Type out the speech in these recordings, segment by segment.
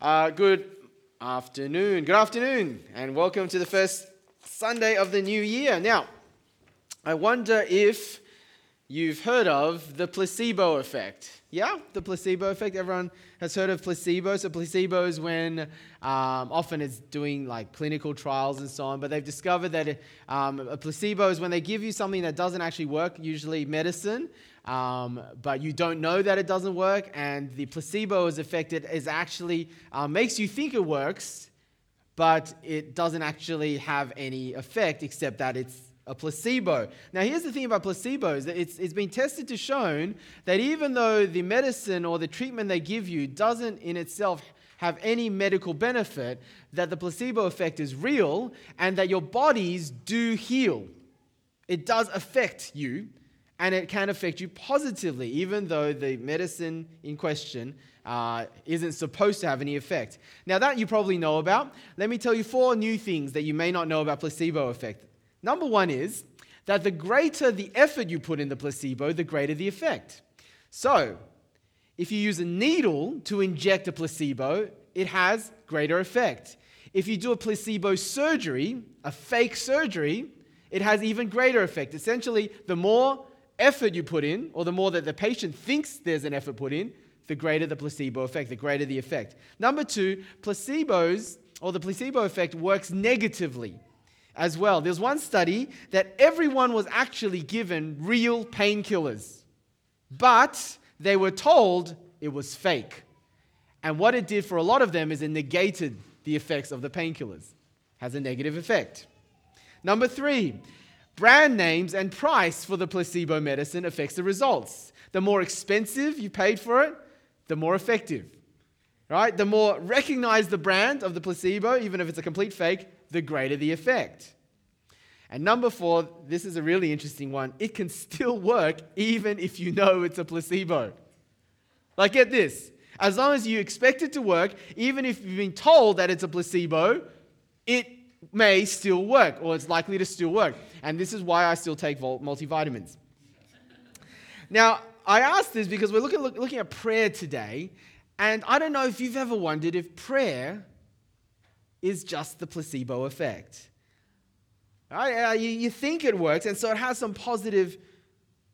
Uh, good afternoon. Good afternoon, and welcome to the first Sunday of the new year. Now, I wonder if you've heard of the placebo effect. Yeah, the placebo effect. Everyone has heard of placebo. So, placebo is when um, often it's doing like clinical trials and so on, but they've discovered that um, a placebo is when they give you something that doesn't actually work, usually medicine, um, but you don't know that it doesn't work, and the placebo is affected is actually uh, makes you think it works, but it doesn't actually have any effect except that it's a placebo. Now, here's the thing about placebos it's, it's been tested to shown that even though the medicine or the treatment they give you doesn't in itself have any medical benefit, that the placebo effect is real and that your bodies do heal. It does affect you and it can affect you positively, even though the medicine in question uh, isn't supposed to have any effect. Now, that you probably know about. Let me tell you four new things that you may not know about placebo effect. Number one is that the greater the effort you put in the placebo, the greater the effect. So, if you use a needle to inject a placebo, it has greater effect. If you do a placebo surgery, a fake surgery, it has even greater effect. Essentially, the more effort you put in, or the more that the patient thinks there's an effort put in, the greater the placebo effect, the greater the effect. Number two, placebos or the placebo effect works negatively as well. There's one study that everyone was actually given real painkillers, but they were told it was fake. And what it did for a lot of them is it negated the effects of the painkillers, has a negative effect. Number three, brand names and price for the placebo medicine affects the results. The more expensive you paid for it, the more effective. Right? The more recognize the brand of the placebo, even if it's a complete fake, the greater the effect. And number four, this is a really interesting one. It can still work even if you know it's a placebo. Like, get this. As long as you expect it to work, even if you've been told that it's a placebo, it may still work, or it's likely to still work. And this is why I still take multivitamins. Now, I ask this because we're looking, looking at prayer today, and I don't know if you've ever wondered if prayer is just the placebo effect. Right? Uh, you, you, think it works, and so it has some positive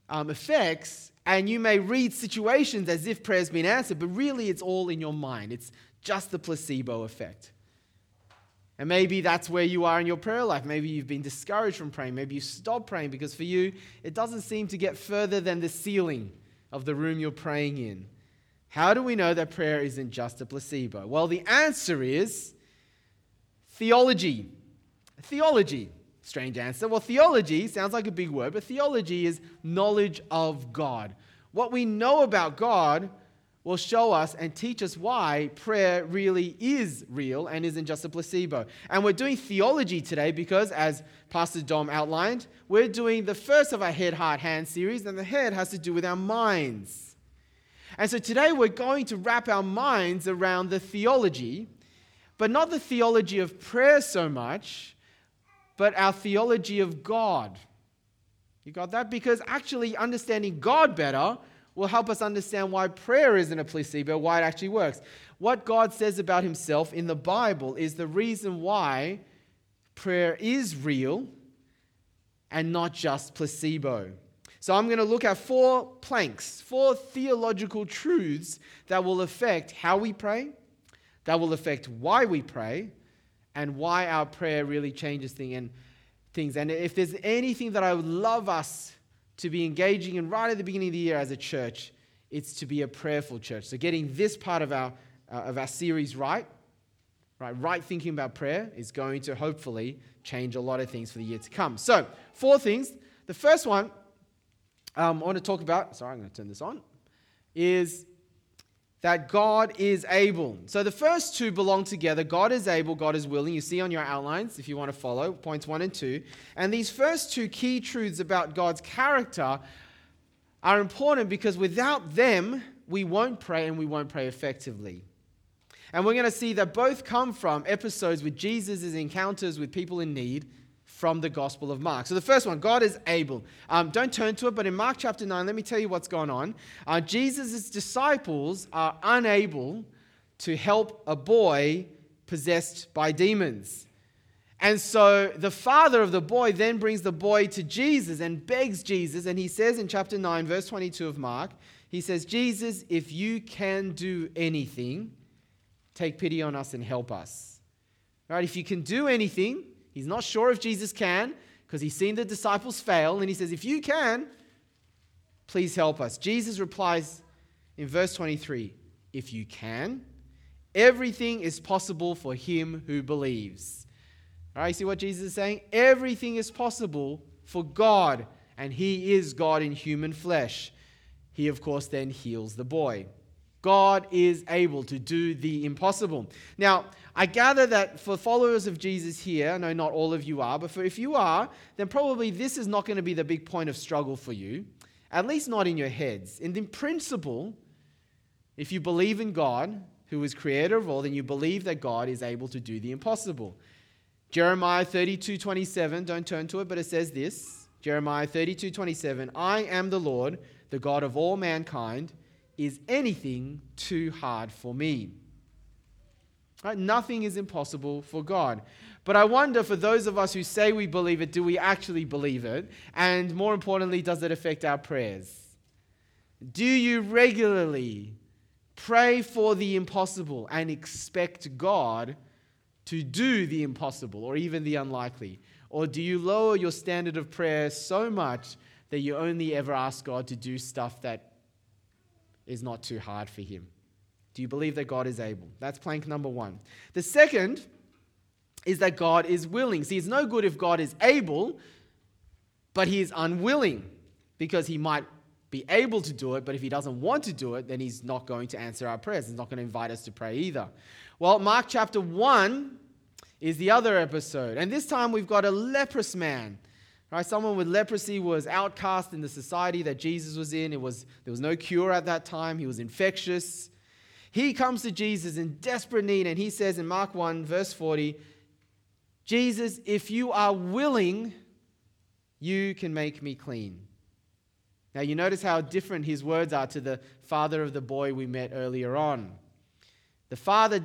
um, effects, and you may read situations as if prayer's been answered, but really it's all in your mind. It's just the placebo effect. And maybe that's where you are in your prayer life. Maybe you've been discouraged from praying. Maybe you stop praying because for you, it doesn't seem to get further than the ceiling of the room you're praying in. How do we know that prayer isn't just a placebo? Well, the answer is Theology. Theology. Strange answer. Well, theology sounds like a big word, but theology is knowledge of God. What we know about God will show us and teach us why prayer really is real and isn't just a placebo. And we're doing theology today because, as Pastor Dom outlined, we're doing the first of our Head, Heart, Hand series, and the head has to do with our minds. And so today we're going to wrap our minds around the theology but not the theology of prayer so much, but our theology of God. You got that? Because actually understanding God better will help us understand why prayer isn't a placebo, why it actually works. What God says about himself in the Bible is the reason why prayer is real and not just placebo. So I'm going to look at four planks, four theological truths that will affect how we pray, that will affect why we pray and why our prayer really changes thing and things. And if there's anything that I would love us to be engaging in right at the beginning of the year as a church, it's to be a prayerful church. So getting this part of our uh, of our series right, right, right thinking about prayer is going to hopefully change a lot of things for the year to come. So four things. The first one um, I want to talk about. Sorry, I'm going to turn this on. Is that God is able. So the first two belong together. God is able, God is willing. You see on your outlines if you want to follow, points one and two. And these first two key truths about God's character are important because without them, we won't pray and we won't pray effectively. And we're going to see that both come from episodes with Jesus' encounters with people in need from the Gospel of Mark. So the first one, God is able. Um, don't turn to it, but in Mark chapter 9, let me tell you what's going on. Uh, Jesus' disciples are unable to help a boy possessed by demons. And so the father of the boy then brings the boy to Jesus and begs Jesus. And he says in chapter 9, verse 22 of Mark, he says, Jesus, if you can do anything, take pity on us and help us. Right? If you can do anything, he's not sure if Jesus can because he's seen the disciples fail. And he says, if you can, please help us. Jesus replies in verse 23 If you can, everything is possible for him who believes. All right, you see what Jesus is saying? Everything is possible for God, and he is God in human flesh. He, of course, then heals the boy. God is able to do the impossible. Now, I gather that for followers of Jesus here, I know not all of you are, but for if you are, then probably this is not going to be the big point of struggle for you, at least not in your heads. And in principle, if you believe in God, who is creator of all, then you believe that God is able to do the impossible. Jeremiah 32 27, don't turn to it, but it says this Jeremiah 32 27, I am the Lord the God of all mankind, is anything too hard for me? Right? Nothing is impossible for God. But I wonder for those of us who say we believe it, do we actually believe it? And more importantly, does it affect our prayers? Do you regularly pray for the impossible and expect God to do the impossible or even the unlikely? Or do you lower your standard of prayer so much that you only ever ask God to do stuff that is not too hard for Him? Do you believe that God is able? That's plank number one. The second is that God is willing. See, it's no good if God is able, but He is unwilling because He might be able to do it, but if He doesn't want to do it, then He's not going to answer our prayers. He's not going to invite us to pray either. Well, Mark chapter 1 is the other episode, and this time we've got a leprous man Right? Someone with leprosy was outcast in the society that Jesus was in. It was, there was no cure at that time. He was infectious. He comes to Jesus in desperate need, and he says in Mark 1, verse 40, Jesus, if you are willing, you can make me clean. Now, you notice how different his words are to the father of the boy we met earlier on. The father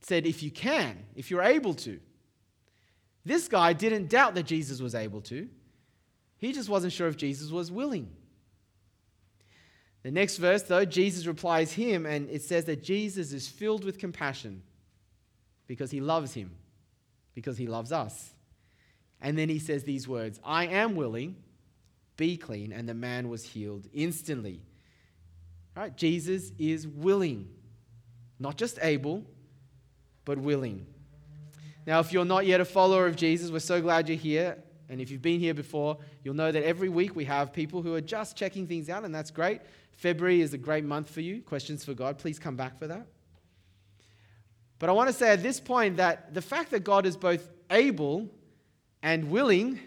said, If you can, if you're able to. This guy didn't doubt that Jesus was able to. He just wasn't sure if Jesus was willing. The next verse, though, Jesus replies him, and it says that Jesus is filled with compassion because he loves him, because he loves us. And then he says these words I am willing, be clean. And the man was healed instantly. Right? Jesus is willing, not just able, but willing. Now, if you're not yet a follower of Jesus, we're so glad you're here. And if you've been here before, you'll know that every week we have people who are just checking things out, and that's great. February is a great month for you. Questions for God, please come back for that. But I want to say at this point that the fact that God is both able and willing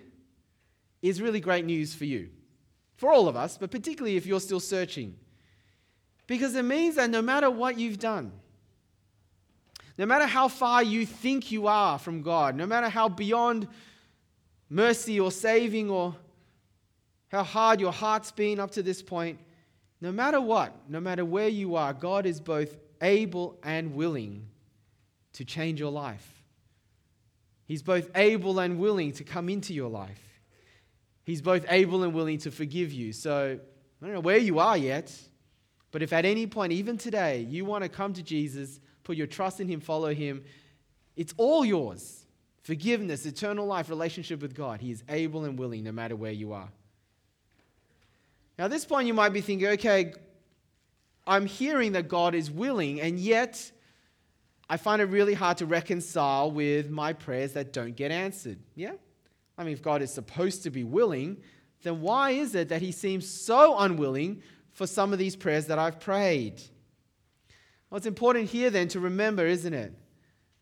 is really great news for you. For all of us, but particularly if you're still searching. Because it means that no matter what you've done, no matter how far you think you are from God, no matter how beyond mercy or saving or how hard your heart's been up to this point, no matter what, no matter where you are, God is both able and willing to change your life. He's both able and willing to come into your life. He's both able and willing to forgive you. So, I don't know where you are yet, but if at any point, even today, you want to come to Jesus, put your trust in Him, follow Him, it's all yours forgiveness, eternal life, relationship with God. He is able and willing no matter where you are. Now, at this point, you might be thinking, okay, I'm hearing that God is willing, and yet I find it really hard to reconcile with my prayers that don't get answered. Yeah? I mean, if God is supposed to be willing, then why is it that He seems so unwilling for some of these prayers that I've prayed? It's important here then to remember, isn't it,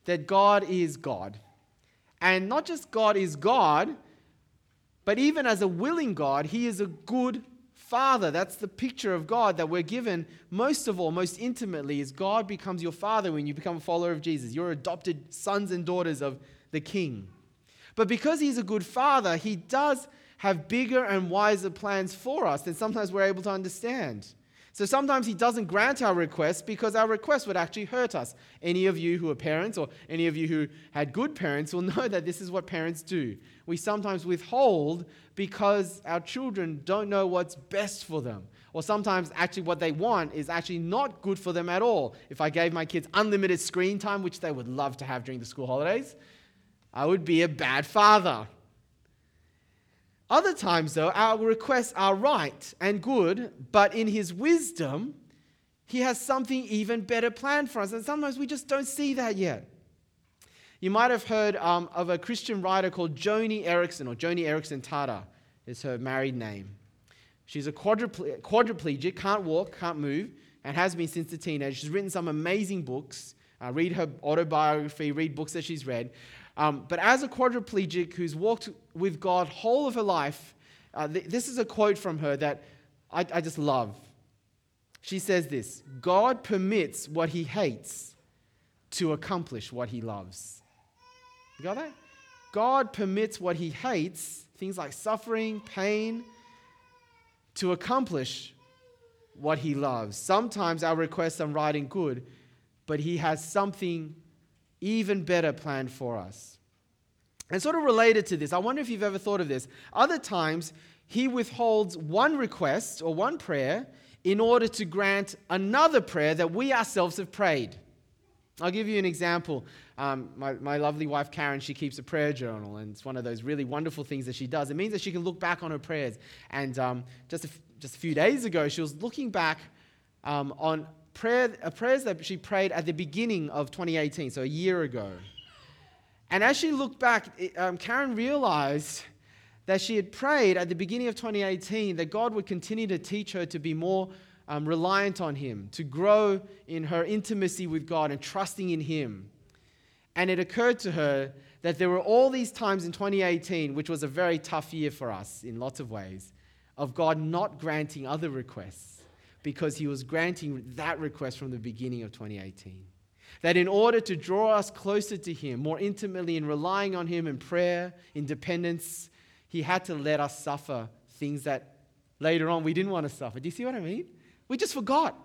that God is God. And not just God is God, but even as a willing God, He is a good Father. That's the picture of God that we're given most of all, most intimately, is God becomes your Father when you become a follower of Jesus. You're adopted sons and daughters of the King. But because He's a good Father, He does have bigger and wiser plans for us than sometimes we're able to understand. So sometimes He doesn't grant our requests because our request would actually hurt us. Any of you who are parents or any of you who had good parents will know that this is what parents do. We sometimes withhold because our children don't know what's best for them. Or sometimes actually what they want is actually not good for them at all. If I gave my kids unlimited screen time, which they would love to have during the school holidays, I would be a bad father. Other times, though, our requests are right and good, but in His wisdom, He has something even better planned for us. And sometimes we just don't see that yet. You might have heard um, of a Christian writer called Joni Eareckson, or Joni Eareckson Tada is her married name. She's a quadruple- quadriplegic, can't walk, can't move, and has been since the teenage. She's written some amazing books. Uh, read her autobiography, read books that she's read. Um, but as a quadriplegic who's walked with God whole of her life, uh, th- this is a quote from her that I, I just love. She says this God permits what he hates to accomplish what he loves. You got that? God permits what he hates, things like suffering, pain, to accomplish what he loves. Sometimes our requests are right and good, but he has something even better planned for us. And sort of related to this, I wonder if you've ever thought of this. Other times, he withholds one request or one prayer in order to grant another prayer that we ourselves have prayed. I'll give you an example. Um, my, my lovely wife Karen, she keeps a prayer journal, and it's one of those really wonderful things that she does. It means that she can look back on her prayers. And um, just, a f- just a few days ago, she was looking back um, on prayer, prayers that she prayed at the beginning of 2018, so a year ago. And as she looked back, it, um, Karen realized that she had prayed at the beginning of 2018 that God would continue to teach her to be more um, reliant on Him, to grow in her intimacy with God and trusting in Him. And it occurred to her that there were all these times in 2018, which was a very tough year for us in lots of ways, of God not granting other requests because He was granting that request from the beginning of 2018. That in order to draw us closer to Him, more intimately in relying on Him in prayer, in dependence, He had to let us suffer things that later on we didn't want to suffer. Do you see what I mean? We just forgot.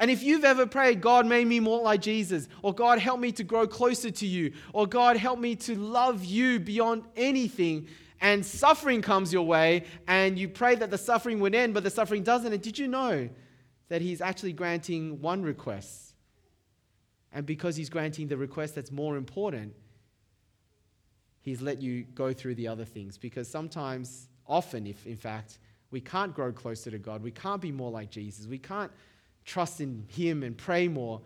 And if you've ever prayed, God, made me more like Jesus, or God, help me to grow closer to you, or God, help me to love you beyond anything, and suffering comes your way, and you pray that the suffering would end, but the suffering doesn't, and did you know that He's actually granting one request? And because He's granting the request that's more important, He's let you go through the other things. Because sometimes, often, if in fact, we can't grow closer to God, we can't be more like Jesus, we can't trust in Him and pray more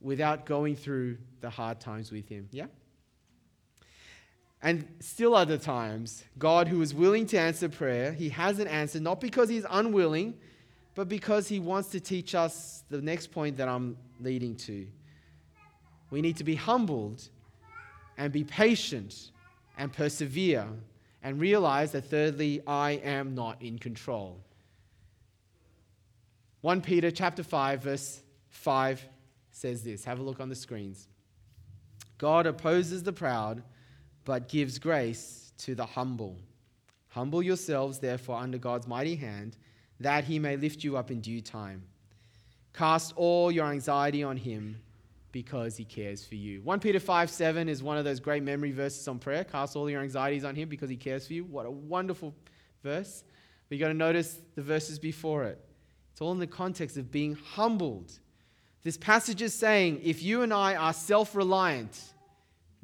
without going through the hard times with Him. Yeah? And still other times, God, who is willing to answer prayer, He hasn't answered, not because He's unwilling, but because He wants to teach us the next point that I'm leading to. We need to be humbled and be patient and persevere and realize that, thirdly, I am not in control. 1 Peter chapter 5 verse 5 says this. Have a look on the screens. God opposes the proud but gives grace to the humble. Humble yourselves therefore under God's mighty hand that he may lift you up in due time. Cast all your anxiety on him because he cares for you. 1 Peter 5 7 is one of those great memory verses on prayer. Cast all your anxieties on him because he cares for you. What a wonderful verse. But you've got to notice the verses before it. It's all in the context of being humbled. This passage is saying if you and I are self reliant,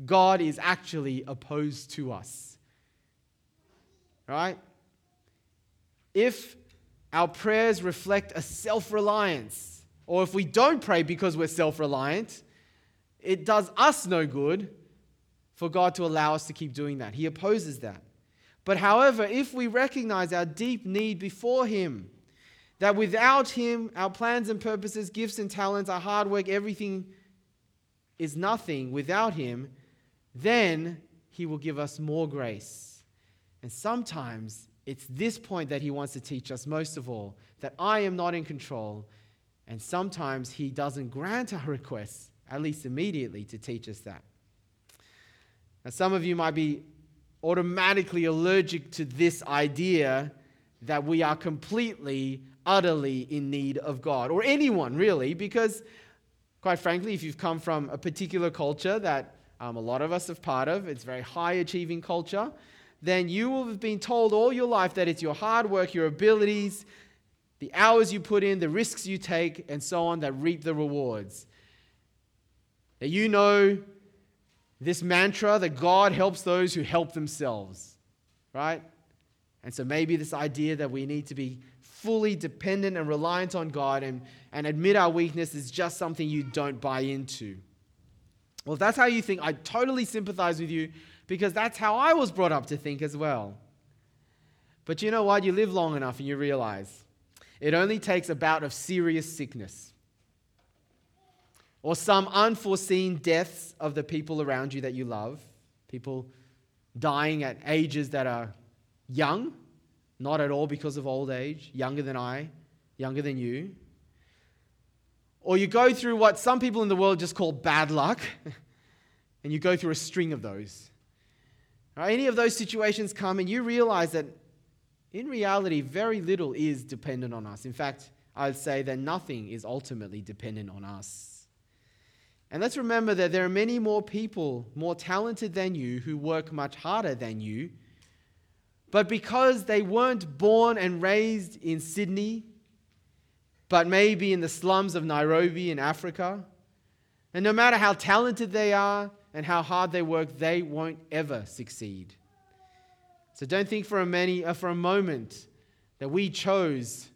God is actually opposed to us. Right? If our prayers reflect a self reliance, or if we don't pray because we're self reliant, it does us no good for God to allow us to keep doing that. He opposes that. But however, if we recognize our deep need before Him, that without Him, our plans and purposes, gifts and talents, our hard work, everything is nothing without Him, then He will give us more grace. And sometimes it's this point that He wants to teach us most of all that I am not in control. And sometimes He doesn't grant our requests, at least immediately, to teach us that. Now, some of you might be automatically allergic to this idea that we are completely utterly in need of God, or anyone really, because quite frankly, if you've come from a particular culture that um, a lot of us are part of, it's very high achieving culture, then you will have been told all your life that it's your hard work, your abilities, the hours you put in, the risks you take, and so on that reap the rewards. That you know this mantra that God helps those who help themselves, right? And so maybe this idea that we need to be fully dependent and reliant on God and, and admit our weakness is just something you don't buy into. Well, if that's how you think, I totally sympathize with you because that's how I was brought up to think as well. But you know what? You live long enough and you realize it only takes a bout of serious sickness or some unforeseen deaths of the people around you that you love, people dying at ages that are young not at all because of old age, younger than I, younger than you. Or you go through what some people in the world just call bad luck, and you go through a string of those. Right? Any of those situations come, and you realize that in reality, very little is dependent on us. In fact, I'd say that nothing is ultimately dependent on us. And let's remember that there are many more people more talented than you who work much harder than you but because they weren't born and raised in Sydney, but maybe in the slums of Nairobi in Africa, and no matter how talented they are and how hard they work, they won't ever succeed. So don't think for a, many, uh, for a moment that we chose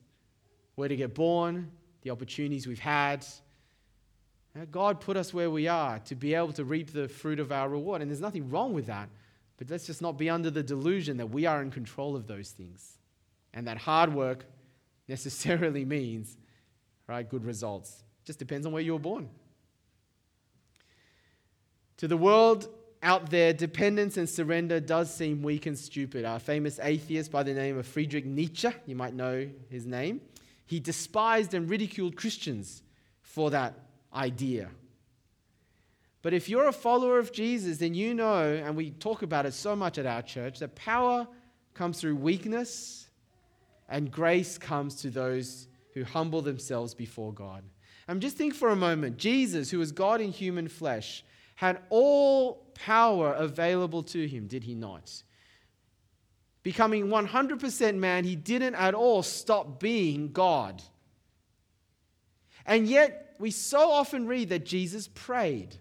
where to get born, the opportunities we've had. God put us where we are to be able to reap the fruit of our reward. And there's nothing wrong with that. But let's just not be under the delusion that we are in control of those things and that hard work necessarily means right, good results. Just depends on where you were born. To the world out there, dependence and surrender does seem weak and stupid. Our famous atheist by the name of Friedrich Nietzsche, you might know his name, he despised and ridiculed Christians for that idea. But if you're a follower of Jesus, then you know, and we talk about it so much at our church, that power comes through weakness and grace comes to those who humble themselves before God. And just think for a moment Jesus, who was God in human flesh, had all power available to him, did he not? Becoming 100% man, he didn't at all stop being God. And yet, we so often read that Jesus prayed.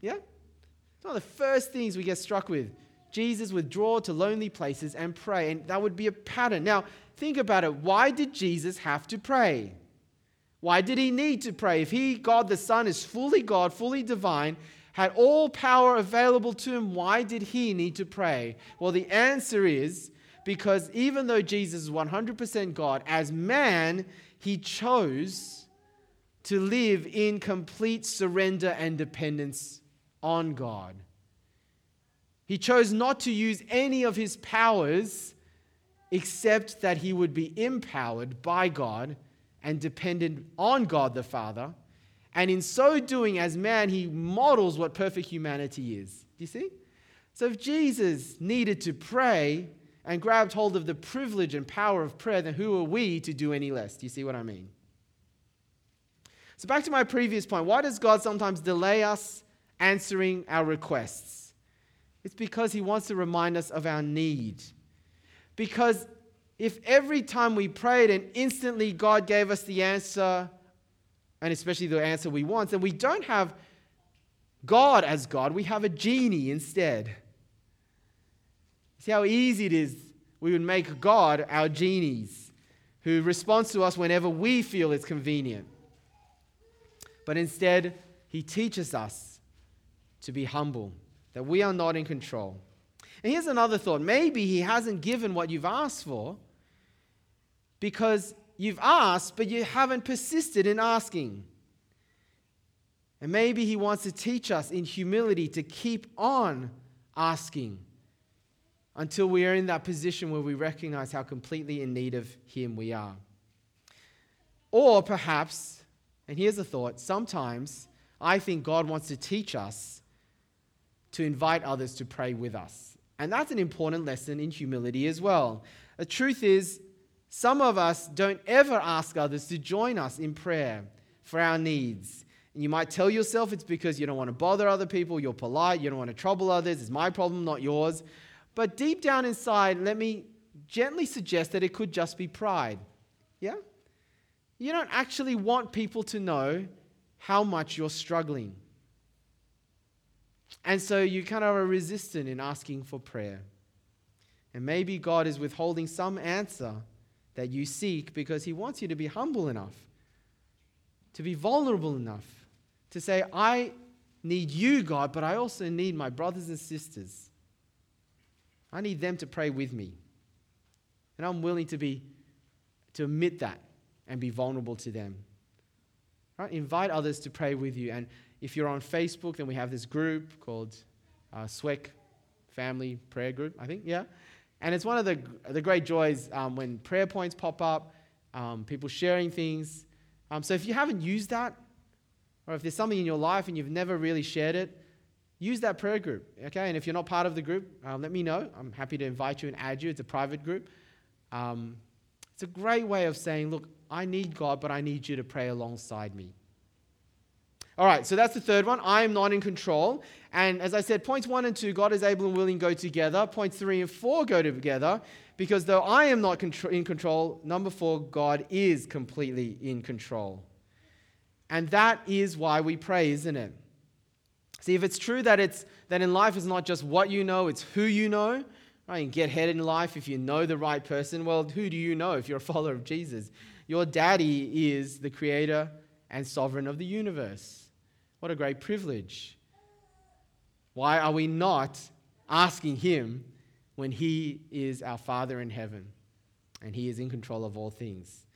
Yeah? It's one of the first things we get struck with. Jesus withdraw to lonely places and pray, and that would be a pattern. Now, think about it. Why did Jesus have to pray? Why did he need to pray? If he, God the Son, is fully God, fully divine, had all power available to him, why did he need to pray? Well, the answer is because even though Jesus is 100% God, as man, he chose to live in complete surrender and dependence on God. He chose not to use any of his powers except that he would be empowered by God and dependent on God the Father. And in so doing, as man, he models what perfect humanity is. Do you see? So if Jesus needed to pray and grabbed hold of the privilege and power of prayer, then who are we to do any less? Do you see what I mean? So back to my previous point. Why does God sometimes delay us answering our requests. It's because He wants to remind us of our need. Because if every time we prayed and instantly God gave us the answer, and especially the answer we want, then we don't have God as God, we have a genie instead. See how easy it is? We would make God our genies who responds to us whenever we feel it's convenient. But instead, He teaches us to be humble, that we are not in control. And here's another thought maybe He hasn't given what you've asked for because you've asked, but you haven't persisted in asking. And maybe He wants to teach us in humility to keep on asking until we are in that position where we recognize how completely in need of Him we are. Or perhaps, and here's a thought sometimes I think God wants to teach us to invite others to pray with us. And that's an important lesson in humility as well. The truth is, Some of us don't ever ask others to join us in prayer for our needs. And you might tell yourself it's because you don't want to bother other people, you're polite, you don't want to trouble others, it's my problem, not yours. But deep down inside, let me gently suggest that it could just be pride. Yeah? You don't actually want people to know how much you're struggling. And so you kind of are resistant in asking for prayer. And maybe God is withholding some answer that you seek because He wants you to be humble enough, to be vulnerable enough, to say, I need you, God, but I also need my brothers and sisters. I need them to pray with me. And I'm willing to be to admit that and be vulnerable to them. Right? Invite others to pray with you. And if you're on Facebook, then we have this group called uh, SWEC Family Prayer Group, I think, yeah. And it's one of the, the great joys um, when prayer points pop up, um, people sharing things. Um, so if you haven't used that, or if there's something in your life and you've never really shared it, use that prayer group, okay? And if you're not part of the group, um, let me know. I'm happy to invite you and add you. It's a private group. Um, it's a great way of saying, look, I need God, but I need you to pray alongside me. All right, so that's the third one. I am not in control. And as I said, points one and two, God is able and willing go together. Points three and four go together because though I am not in control, number four, God is completely in control. And that is why we pray, isn't it? See, if it's true that it's that in life is not just what you know, it's who you know, right? You get ahead in life if you know the right person. Well, who do you know if you're a follower of Jesus? Your daddy is the creator and sovereign of the universe. What a great privilege. Why are we not asking Him when He is our Father in heaven and He is in control of all things?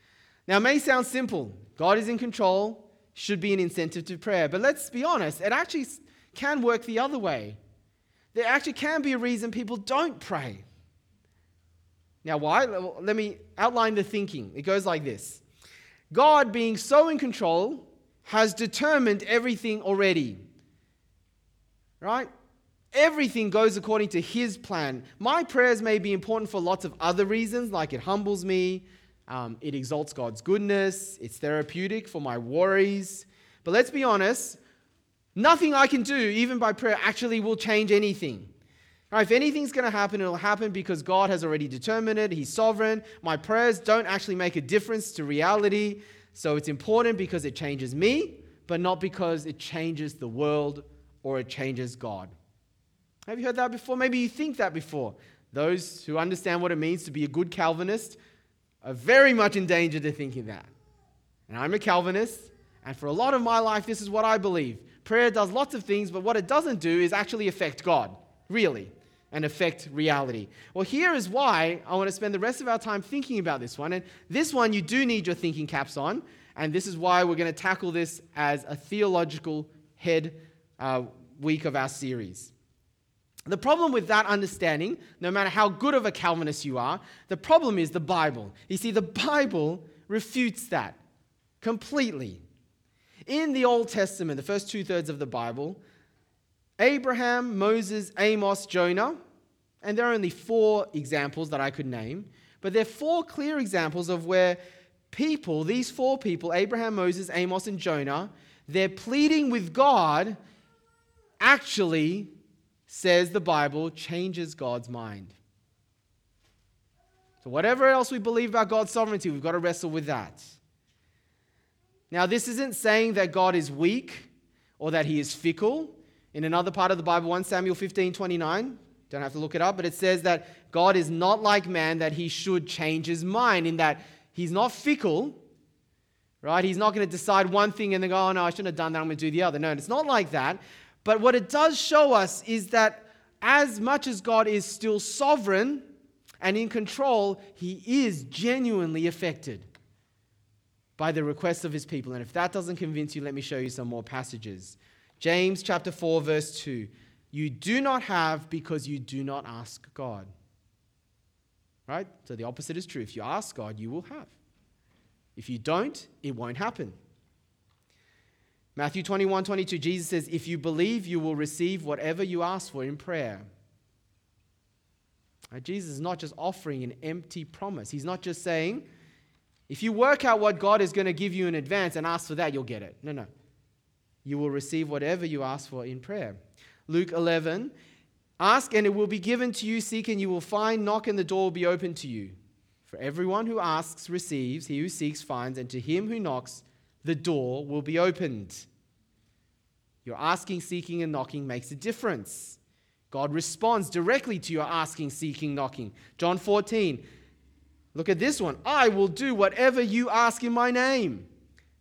Now, it may sound simple. God is in control, should be an incentive to prayer. But let's be honest, it actually can work the other way. There actually can be a reason people don't pray. Now, why? Let me outline the thinking. It goes like this God being so in control has determined everything already. Right? Everything goes according to His plan. My prayers may be important for lots of other reasons, like it humbles me, um, it exalts God's goodness, it's therapeutic for my worries. But let's be honest, nothing I can do, even by prayer, actually will change anything. If anything's going to happen, it'll happen because God has already determined it. He's sovereign. My prayers don't actually make a difference to reality. So it's important because it changes me, but not because it changes the world or it changes God. Have you heard that before? Maybe you think that before. Those who understand what it means to be a good Calvinist are very much in danger to thinking that. And I'm a Calvinist, and for a lot of my life, this is what I believe. Prayer does lots of things, but what it doesn't do is actually affect God, really and affect reality. Well, here is why I want to spend the rest of our time thinking about this one. And this one, you do need your thinking caps on. And this is why we're going to tackle this as a theological head uh, week of our series. The problem with that understanding, no matter how good of a Calvinist you are, the problem is the Bible. You see, the Bible refutes that completely. In the Old Testament, the first two thirds of the Bible, Abraham, Moses, Amos, Jonah, and there are only four examples that I could name, but there are four clear examples of where people, these four people, Abraham, Moses, Amos, and Jonah, they're pleading with God, actually, says the Bible, changes God's mind. So, whatever else we believe about God's sovereignty, we've got to wrestle with that. Now, this isn't saying that God is weak or that he is fickle. In another part of the Bible, 1 Samuel 15 29, don't have to look it up, but it says that God is not like man that he should change his mind, in that he's not fickle, right? He's not going to decide one thing and then go, oh no, I shouldn't have done that, I'm going to do the other. No, it's not like that. But what it does show us is that as much as God is still sovereign and in control, he is genuinely affected by the requests of his people. And if that doesn't convince you, let me show you some more passages. James chapter 4 verse 2. You do not have because you do not ask God. Right? So the opposite is true. If you ask God, you will have. If you don't, it won't happen. Matthew 21 22, Jesus says, If you believe, you will receive whatever you ask for in prayer. Right? Jesus is not just offering an empty promise. He's not just saying, if you work out what God is going to give you in advance and ask for that, you'll get it. No, no. You will receive whatever you ask for in prayer. Luke 11 Ask and it will be given to you, seek and you will find, knock and the door will be open to you. For everyone who asks receives, he who seeks finds, and to him who knocks, the door will be opened. Your asking, seeking, and knocking makes a difference. God responds directly to your asking, seeking, knocking. John 14. Look at this one. I will do whatever you ask in my name,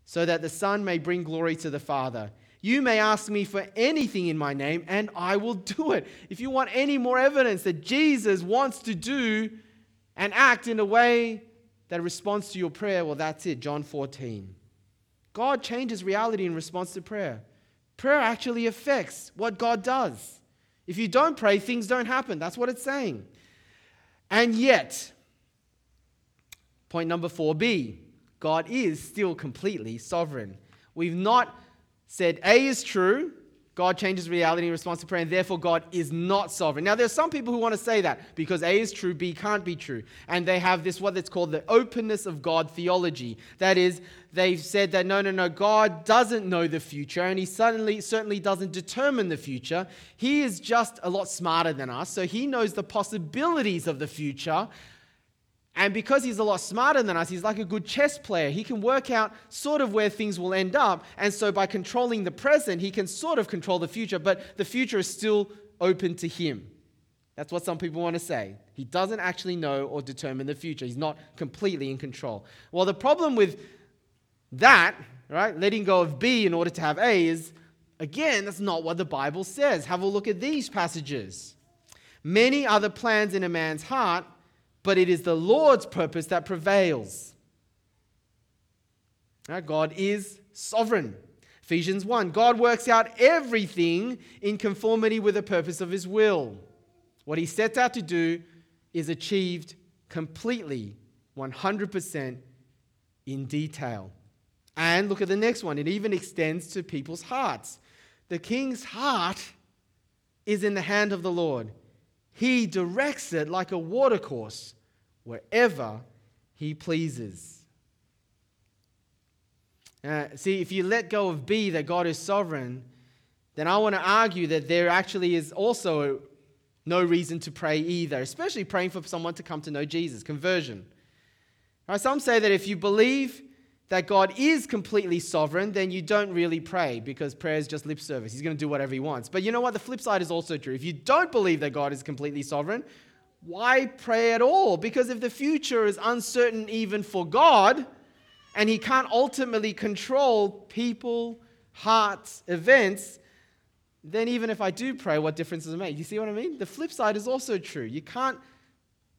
so that the Son may bring glory to the Father. You may ask me for anything in my name, and I will do it. If you want any more evidence that Jesus wants to do and act in a way that responds to your prayer, well, that's it. John 14. God changes reality in response to prayer. Prayer actually affects what God does. If you don't pray, things don't happen. That's what it's saying. And yet, point number 4b God is still completely sovereign. We've not said A is true, God changes reality in response to prayer, and therefore God is not sovereign. Now, there are some people who want to say that because A is true, B can't be true. And they have this, what it's called the openness of God theology. That is, they've said that no, no, no, God doesn't know the future, and He suddenly, certainly doesn't determine the future. He is just a lot smarter than us, so He knows the possibilities of the future, and because he's a lot smarter than us, he's like a good chess player. He can work out sort of where things will end up. And so by controlling the present, he can sort of control the future, but the future is still open to him. That's what some people want to say. He doesn't actually know or determine the future. He's not completely in control. Well, the problem with that, right, letting go of B in order to have A is, again, that's not what the Bible says. Have a look at these passages. Many other plans in a man's heart but it is the Lord's purpose that prevails. God is sovereign. Ephesians 1 God works out everything in conformity with the purpose of his will. What he sets out to do is achieved completely, 100% in detail. And look at the next one. It even extends to people's hearts. The king's heart is in the hand of the Lord. He directs it like a watercourse wherever He pleases. Uh, see, if you let go of B, that God is sovereign, then I want to argue that there actually is also no reason to pray either, especially praying for someone to come to know Jesus, conversion. Right, some say that if you believe that God is completely sovereign, then you don't really pray because prayer is just lip service. He's going to do whatever he wants. But you know what? The flip side is also true. If you don't believe that God is completely sovereign, why pray at all? Because if the future is uncertain even for God, and he can't ultimately control people, hearts, events, then even if I do pray, what difference does it make? You see what I mean? The flip side is also true. You can't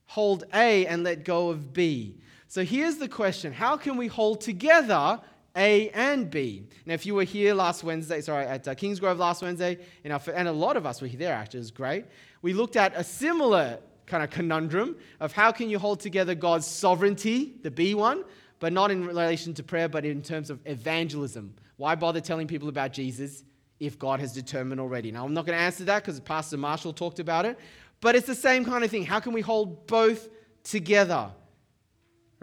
hold A and let go of B. So here's the question How can we hold together A and B? Now, if you were here last Wednesday, sorry, at uh, Kingsgrove last Wednesday, and a lot of us were there actually, it was great, we looked at a similar kind of conundrum of how can you hold together God's sovereignty, the B one, but not in relation to prayer, but in terms of evangelism. Why bother telling people about Jesus if God has determined already? Now, I'm not going to answer that because Pastor Marshall talked about it, but it's the same kind of thing. How can we hold both together?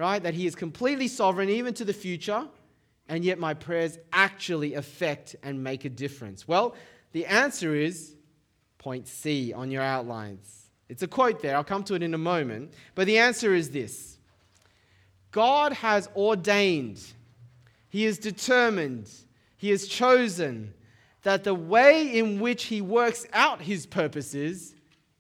Right? That He is completely sovereign, even to the future, and yet my prayers actually affect and make a difference. Well, the answer is point C on your outlines. It's a quote there. I'll come to it in a moment. But the answer is this God has ordained, He has determined, He has chosen that the way in which He works out His purposes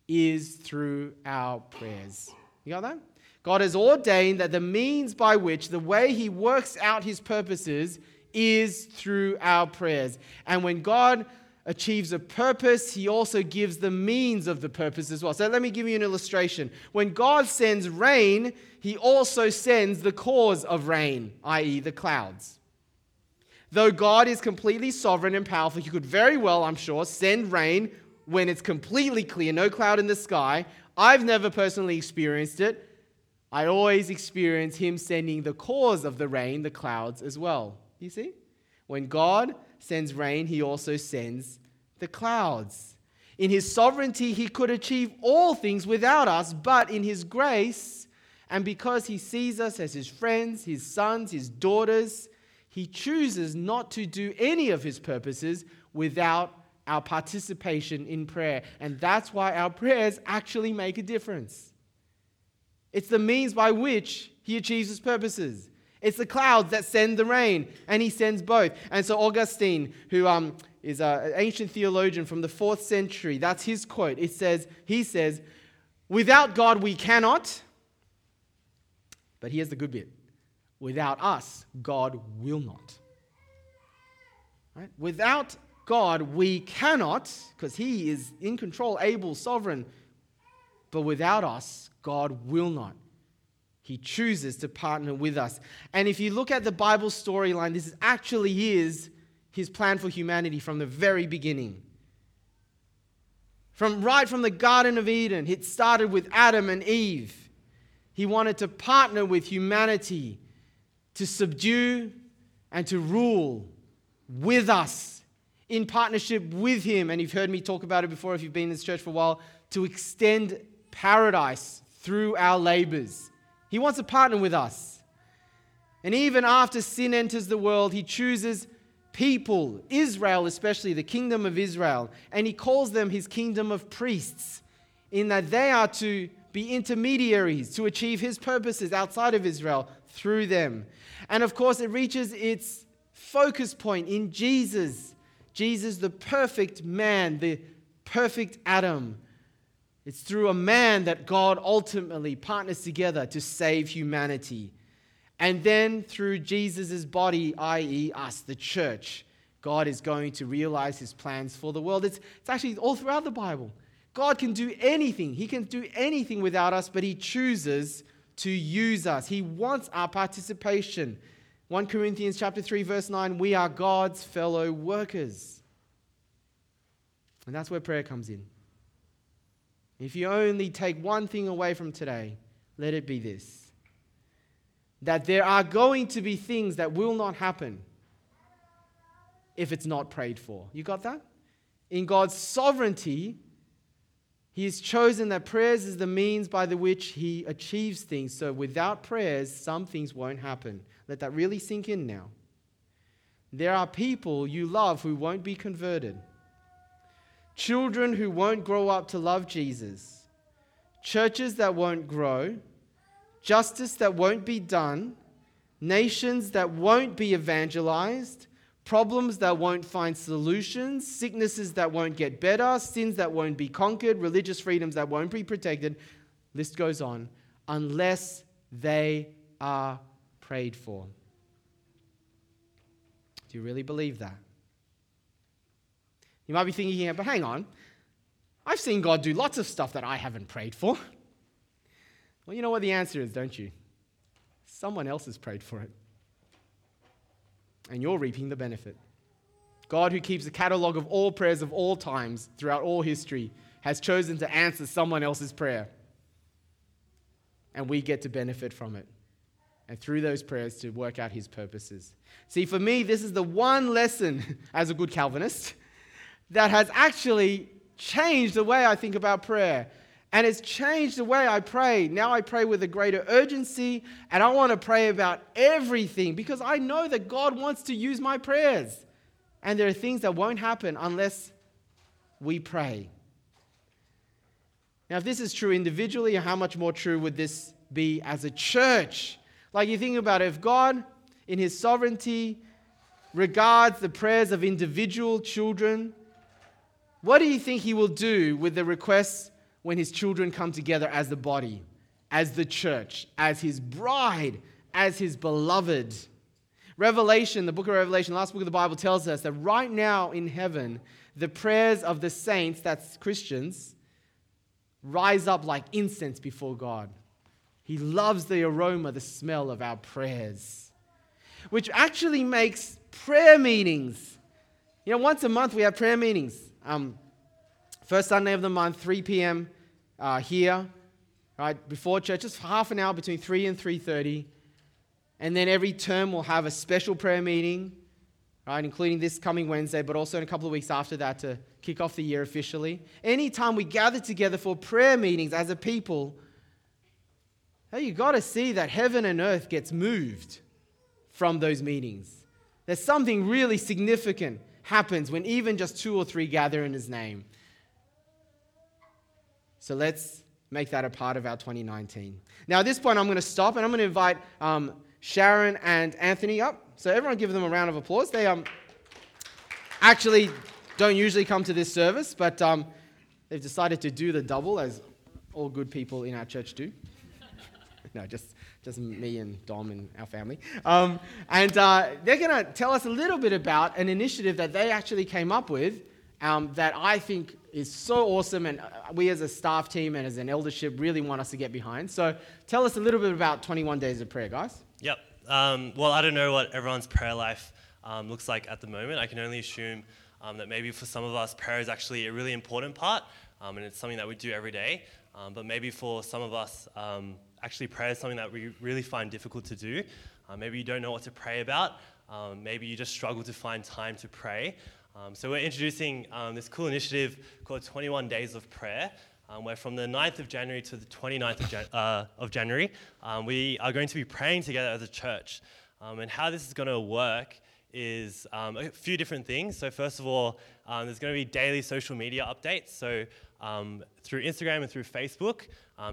is through our prayers. You got that? God has ordained that the means by which the way He works out His purposes is through our prayers. And when God achieves a purpose, he also gives the means of the purpose as well. So let me give you an illustration. When God sends rain, he also sends the cause of rain, i.e., the clouds. Though God is completely sovereign and powerful, he could very well, I'm sure, send rain when it's completely clear, no cloud in the sky. I've never personally experienced it. I always experience him sending the cause of the rain, the clouds, as well. You see? When God sends rain, he also sends the clouds. In his sovereignty, he could achieve all things without us, but in his grace, and because he sees us as his friends, his sons, his daughters, he chooses not to do any of his purposes without our participation in prayer. And that's why our prayers actually make a difference. It's the means by which he achieves his purposes. It's the clouds that send the rain, and he sends both. And so, Augustine, who um, is an ancient theologian from the fourth century, that's his quote. It says, He says, Without God we cannot, but here's the good bit without us, God will not. Right? Without God, we cannot, because He is in control, able, sovereign. But without us, God will not. He chooses to partner with us. And if you look at the Bible storyline, this actually is His plan for humanity from the very beginning. From right from the Garden of Eden, it started with Adam and Eve. He wanted to partner with humanity to subdue and to rule with us in partnership with Him, and you've heard me talk about it before if you've been in this church for a while, to extend paradise through our labors. He wants to partner with us. And even after sin enters the world, He chooses people, Israel especially, the kingdom of Israel, and He calls them His kingdom of priests, in that they are to be intermediaries to achieve His purposes outside of Israel through them. And of course, it reaches its focus point in Jesus Jesus, the perfect man, the perfect Adam. It's through a man that God ultimately partners together to save humanity. And then through Jesus' body, i.e., us, the church, God is going to realize his plans for the world. It's, it's actually all throughout the Bible. God can do anything. He can do anything without us, but he chooses to use us. He wants our participation. 1 Corinthians chapter 3 verse 9, we are God's fellow workers. And that's where prayer comes in. If you only take one thing away from today, let it be this. That there are going to be things that will not happen if it's not prayed for. You got that? In God's sovereignty, he has chosen that prayers is the means by the which he achieves things. So without prayers, some things won't happen. Let that really sink in now. There are people you love who won't be converted, children who won't grow up to love Jesus, churches that won't grow, justice that won't be done, nations that won't be evangelized, problems that won't find solutions, sicknesses that won't get better, sins that won't be conquered, religious freedoms that won't be protected. List goes on, unless they are prayed for. Do you really believe that? You might be thinking, but hang on. I've seen God do lots of stuff that I haven't prayed for. Well, you know what the answer is, don't you? Someone else has prayed for it. And you're reaping the benefit. God, who keeps a catalogue of all prayers of all times throughout all history, has chosen to answer someone else's prayer. And we get to benefit from it and through those prayers to work out his purposes. See, for me, this is the one lesson as a good Calvinist that has actually changed the way I think about prayer. And it's changed the way I pray. Now I pray with a greater urgency, and I want to pray about everything because I know that God wants to use my prayers. And there are things that won't happen unless we pray. Now, if this is true individually, how much more true would this be as a church? Like you think about it, if God, in His sovereignty, regards the prayers of individual children, what do you think He will do with the requests when His children come together as the body, as the church, as His bride, as His beloved? Revelation, the book of Revelation, last book of the Bible, tells us that right now in heaven, the prayers of the saints, that's Christians, rise up like incense before God. He loves the aroma, the smell of our prayers, which actually makes prayer meetings. You know, once a month we have prayer meetings. Um, first Sunday of the month, 3 p.m. Uh, here, right before church, just half an hour between 3 and 3:30, and then every term we'll have a special prayer meeting right, including this coming Wednesday, but also in a couple of weeks after that to kick off the year officially. Anytime we gather together for prayer meetings as a people, hey, you got to see that heaven and earth gets moved from those meetings. There's something really significant happens when even just two or three gather in his name. So let's make that a part of our 2019. Now, at this point, I'm going to stop and I'm going to invite um, Sharon and Anthony up. So, everyone give them a round of applause. They um, actually don't usually come to this service, but um, they've decided to do the double, as all good people in our church do. no, just, just me and Dom and our family. Um, and uh, they're going to tell us a little bit about an initiative that they actually came up with um, that I think is so awesome, and uh, we as a staff team and as an eldership really want us to get behind. So tell us a little bit about 21 Days of Prayer, guys. Yep. Um, well, I don't know what everyone's prayer life um, looks like at the moment. I can only assume um, that maybe for some of us, prayer is actually a really important part, um, and it's something that we do every day. Um, but maybe for some of us, actually, prayer is something that we really find difficult to do. Uh, maybe you don't know what to pray about. maybe you just struggle to find time to pray. Um, so we're introducing um, this cool initiative called 21 Days of Prayer, um, where from the 9th of January to the 29th of, Jan- uh, of January, um, we are going to be praying together as a church. Um, and how this is going to work is um, a few different things. So first of all, there's going to be daily social media updates. So through Instagram and through Facebook,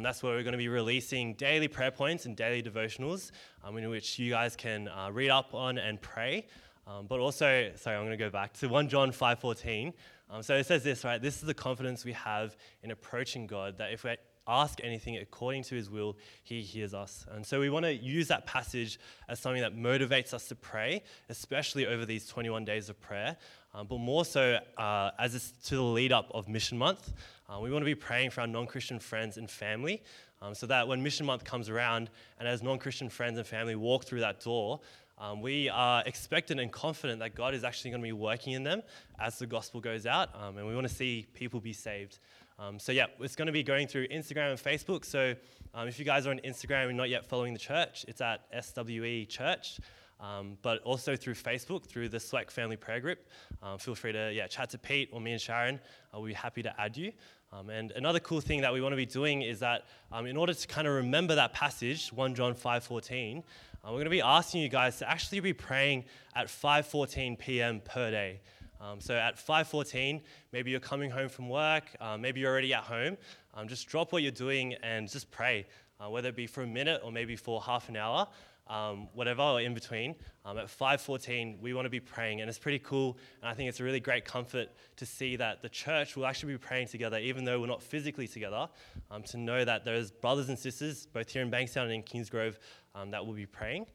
that's where we're going to be releasing daily prayer points and daily devotionals in which you guys can uh, read up on and pray. Um, but also, sorry, I'm going to go back to 1 John 5.14. Um, so it says this, right? This is the confidence we have in approaching God, that if we ask anything according to his will, he hears us. And so we want to use that passage as something that motivates us to pray, especially over these 21 days of prayer, um, but more so uh, as it's to the lead up of Mission Month. Uh, we want to be praying for our non Christian friends and family. Um, so that when Mission Month comes around and as non Christian friends and family walk through that door, um, we are expectant and confident that God is actually going to be working in them as the gospel goes out, um, and we want to see people be saved. Um, so, yeah, it's going to be going through Instagram and Facebook. So, um, if you guys are on Instagram and not yet following the church, it's at SWE Church. Um, but also through Facebook, through the Select Family Prayer Group. Um, feel free to yeah, chat to Pete or me and Sharon. Uh, we'll be happy to add you. Um, and another cool thing that we want to be doing is that um, in order to kind of remember that passage, 1 John 5.14, uh, we're going to be asking you guys to actually be praying at 5:14 p.m. per day. Um, so at 5:14, maybe you're coming home from work, uh, maybe you're already at home. Um, just drop what you're doing and just pray, uh, whether it be for a minute or maybe for half an hour um, whatever, or in between. Um, at 5:14, we want to be praying, and it's pretty cool. And I think it's a really great comfort to see that the church will actually be praying together, even though we're not physically together. Um, to know that there's brothers and sisters, both here in Bankstown and in Kingsgrove, um, that will be praying.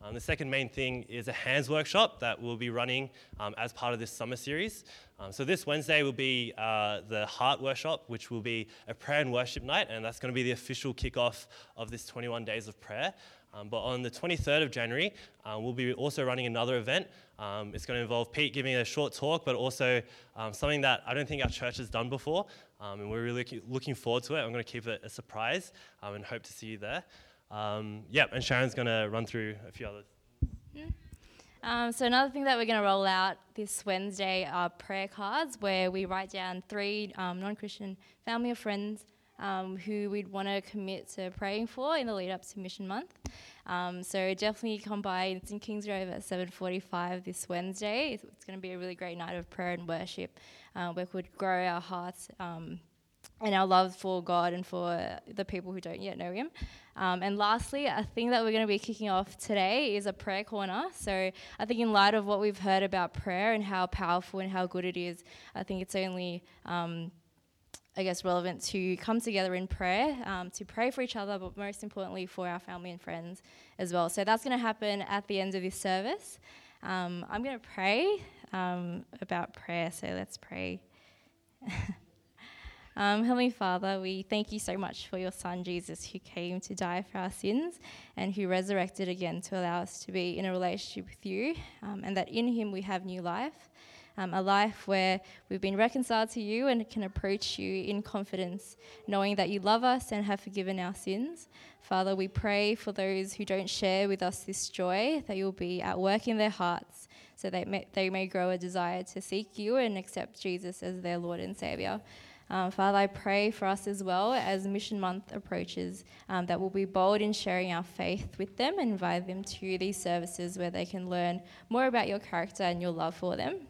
Um, the second main thing is a hands workshop that we'll be running um, as part of this summer series. So this Wednesday will be uh, the Heart Workshop, which will be a prayer and worship night, and that's going to be the official kickoff of this 21 days of prayer. Um, but on the 23rd of January, uh, we'll be also running another event. Um, it's going to involve Pete giving a short talk, but also um, something that I don't think our church has done before. Um, and we're really looking forward to it. I'm going to keep it a surprise um, and hope to see you there. Um, yeah, and Sharon's going to run through a few others. Um, so another thing that we're going to roll out this Wednesday are prayer cards where we write down three um, non-Christian family or friends um, who we'd want to commit to praying for in the lead up to Mission Month. Um, so definitely come by. It's in Kingsgrove at 7:45 this Wednesday. It's, it's going to be a really great night of prayer and worship, uh, where we could grow our hearts. Um, and our love for God and for the people who don't yet know Him. Um, and lastly, a thing that we're going to be kicking off today is a prayer corner. So I think, in light of what we've heard about prayer and how powerful and how good it is, I think it's only um, I guess, relevant to come together in prayer, um, to pray for each other, but most importantly for our family and friends as well. So that's going to happen at the end of this service. Um, I'm going to pray um, about prayer, so let's pray. Um, Heavenly Father, we thank you so much for your Son Jesus, who came to die for our sins and who resurrected again to allow us to be in a relationship with you, um, and that in him we have new life um, a life where we've been reconciled to you and can approach you in confidence, knowing that you love us and have forgiven our sins. Father, we pray for those who don't share with us this joy, that you'll be at work in their hearts, so they may, they may grow a desire to seek you and accept Jesus as their Lord and Savior. Um, Father, I pray for us as well as Mission Month approaches um, that we'll be bold in sharing our faith with them and invite them to these services where they can learn more about your character and your love for them.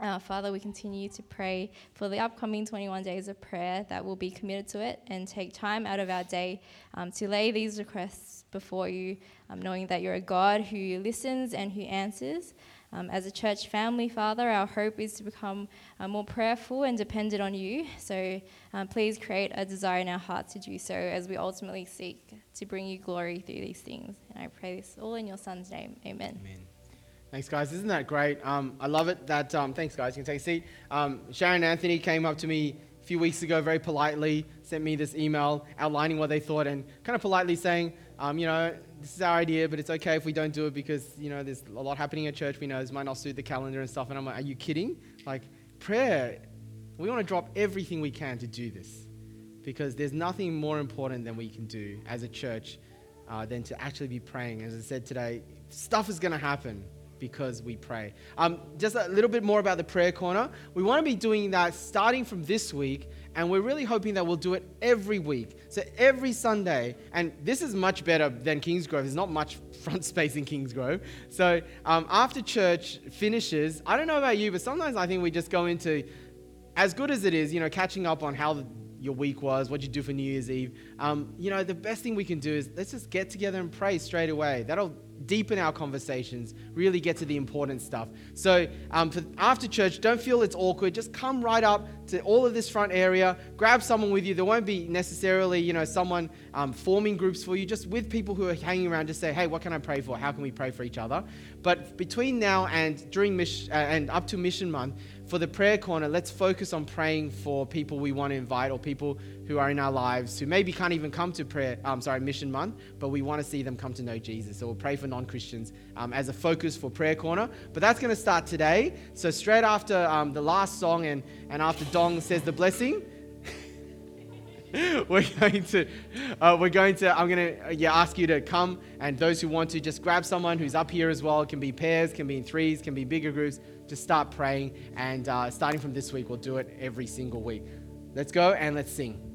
Uh, Father, we continue to pray for the upcoming 21 days of prayer that we'll be committed to it and take time out of our day um, to lay these requests before you, um, knowing that you're a God who listens and who answers. Um, as a church family, Father, our hope is to become uh, more prayerful and dependent on you. So um, please create a desire in our hearts to do so as we ultimately seek to bring you glory through these things. And I pray this all in your Son's name. Amen. Amen. Thanks, guys. Isn't that great? Um, I love it that, um, thanks, guys. You can take a seat. Um, Sharon Anthony came up to me a few weeks ago very politely, sent me this email outlining what they thought and kind of politely saying, um, you know, this is our idea, but it's okay if we don't do it because, you know, there's a lot happening at church. We know this might not suit the calendar and stuff. And I'm like, are you kidding? Like, prayer, we want to drop everything we can to do this because there's nothing more important than we can do as a church uh, than to actually be praying. As I said today, stuff is going to happen because we pray. Um, just a little bit more about the prayer corner. We want to be doing that starting from this week and we're really hoping that we'll do it every week. So every Sunday, and this is much better than Kingsgrove. There's not much front space in Kingsgrove. So um, after church finishes, I don't know about you, but sometimes I think we just go into, as good as it is, you know, catching up on how the, your week was, what you do for New Year's Eve. Um, you know, the best thing we can do is let's just get together and pray straight away. That'll deepen our conversations, really get to the important stuff. So um, for after church, don't feel it's awkward. Just come right up to all of this front area, grab someone with you. There won't be necessarily, you know, someone um, forming groups for you. Just with people who are hanging around, just say, hey, what can I pray for? How can we pray for each other? But between now and during mission uh, and up to mission month, for the prayer corner, let's focus on praying for people we want to invite or people who are in our lives who maybe can't even come to prayer, um, sorry, mission month, but we want to see them come to know Jesus. So we'll pray for non Christians um, as a focus for prayer corner. But that's going to start today. So straight after um, the last song and, and after Dong says the blessing, we're going to uh, we're going to i'm going to uh, yeah ask you to come and those who want to just grab someone who's up here as well. It can be pairs can be in threes can be bigger groups. Just start praying and uh, starting from this week we'll do it every single week. Let's go and let's sing